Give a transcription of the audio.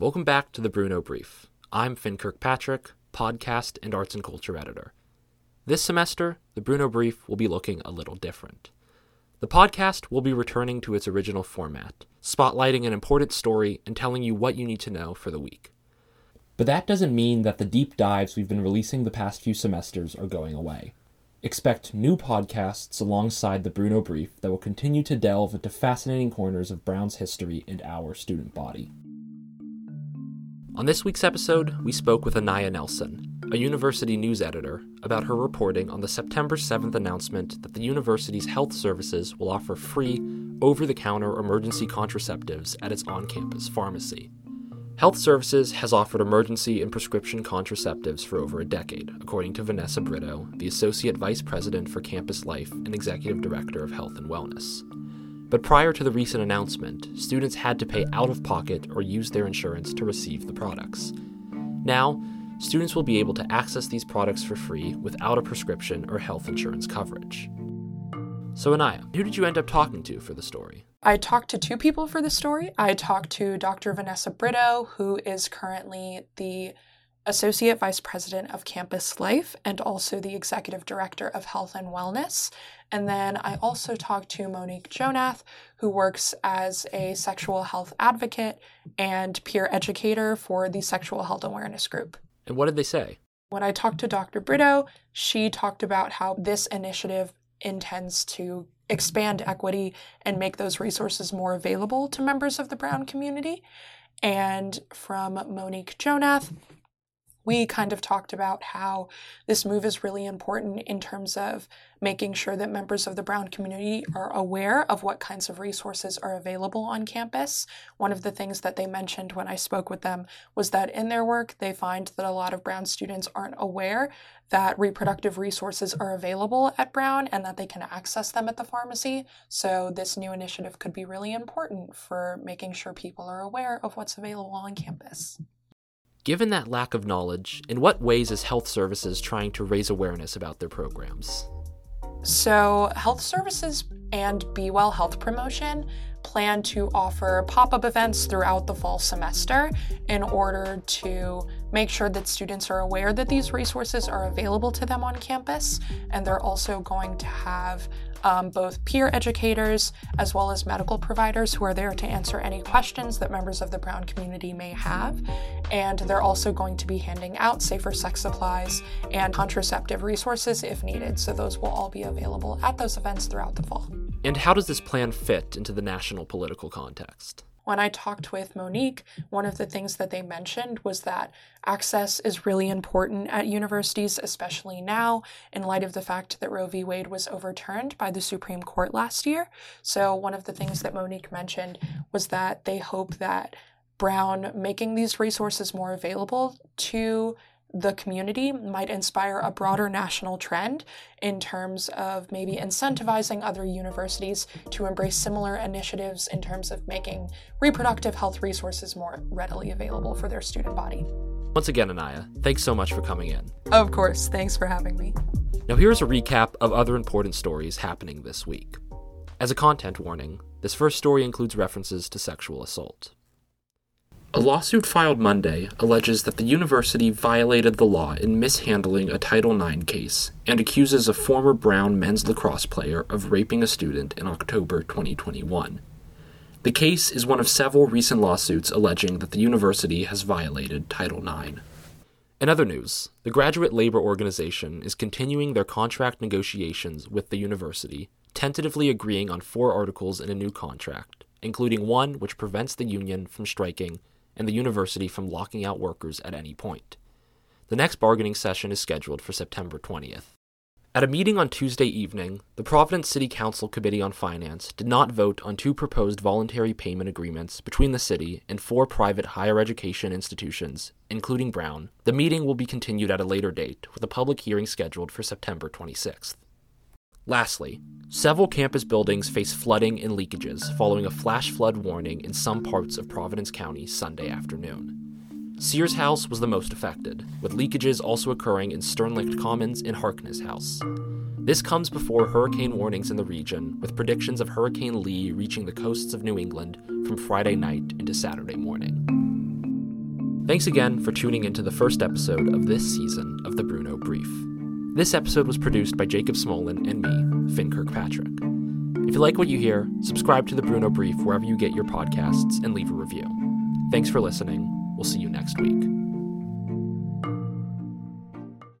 Welcome back to the Bruno Brief. I'm Finn Kirkpatrick, podcast and arts and culture editor. This semester, the Bruno Brief will be looking a little different. The podcast will be returning to its original format, spotlighting an important story and telling you what you need to know for the week. But that doesn't mean that the deep dives we've been releasing the past few semesters are going away. Expect new podcasts alongside the Bruno Brief that will continue to delve into fascinating corners of Brown's history and our student body. On this week's episode, we spoke with Anaya Nelson, a university news editor, about her reporting on the September 7th announcement that the university's health services will offer free, over the counter emergency contraceptives at its on campus pharmacy. Health Services has offered emergency and prescription contraceptives for over a decade, according to Vanessa Britto, the Associate Vice President for Campus Life and Executive Director of Health and Wellness. But prior to the recent announcement, students had to pay out of pocket or use their insurance to receive the products. Now, students will be able to access these products for free without a prescription or health insurance coverage. So, Anaya, who did you end up talking to for the story? I talked to two people for the story. I talked to Dr. Vanessa Britto, who is currently the Associate Vice President of Campus Life and also the Executive Director of Health and Wellness. And then I also talked to Monique Jonath, who works as a sexual health advocate and peer educator for the Sexual Health Awareness Group. And what did they say? When I talked to Dr. Britto, she talked about how this initiative intends to expand equity and make those resources more available to members of the Brown community. And from Monique Jonath, we kind of talked about how this move is really important in terms of making sure that members of the Brown community are aware of what kinds of resources are available on campus. One of the things that they mentioned when I spoke with them was that in their work, they find that a lot of Brown students aren't aware that reproductive resources are available at Brown and that they can access them at the pharmacy. So, this new initiative could be really important for making sure people are aware of what's available on campus. Given that lack of knowledge, in what ways is Health Services trying to raise awareness about their programs? So, Health Services and Be Well Health Promotion plan to offer pop up events throughout the fall semester in order to make sure that students are aware that these resources are available to them on campus. And they're also going to have um, both peer educators as well as medical providers who are there to answer any questions that members of the Brown community may have. And they're also going to be handing out safer sex supplies and contraceptive resources if needed. So those will all be available at those events throughout the fall. And how does this plan fit into the national political context? When I talked with Monique, one of the things that they mentioned was that access is really important at universities, especially now, in light of the fact that Roe v. Wade was overturned by the Supreme Court last year. So, one of the things that Monique mentioned was that they hope that Brown making these resources more available to the community might inspire a broader national trend in terms of maybe incentivizing other universities to embrace similar initiatives in terms of making reproductive health resources more readily available for their student body. Once again, Anaya, thanks so much for coming in. Of course, thanks for having me. Now, here's a recap of other important stories happening this week. As a content warning, this first story includes references to sexual assault. A lawsuit filed Monday alleges that the university violated the law in mishandling a Title IX case and accuses a former Brown men's lacrosse player of raping a student in October 2021. The case is one of several recent lawsuits alleging that the university has violated Title IX. In other news, the Graduate Labor Organization is continuing their contract negotiations with the university, tentatively agreeing on four articles in a new contract, including one which prevents the union from striking and the university from locking out workers at any point. The next bargaining session is scheduled for September 20th. At a meeting on Tuesday evening, the Providence City Council Committee on Finance did not vote on two proposed voluntary payment agreements between the city and four private higher education institutions, including Brown. The meeting will be continued at a later date, with a public hearing scheduled for September 26th. Lastly, several campus buildings face flooding and leakages following a flash flood warning in some parts of Providence County Sunday afternoon. Sears House was the most affected, with leakages also occurring in Sternlicht Commons and Harkness House. This comes before hurricane warnings in the region, with predictions of Hurricane Lee reaching the coasts of New England from Friday night into Saturday morning. Thanks again for tuning into the first episode of this season of the Bruno Brief. This episode was produced by Jacob Smolin and me, Finn Kirkpatrick. If you like what you hear, subscribe to the Bruno Brief wherever you get your podcasts and leave a review. Thanks for listening. We'll see you next week.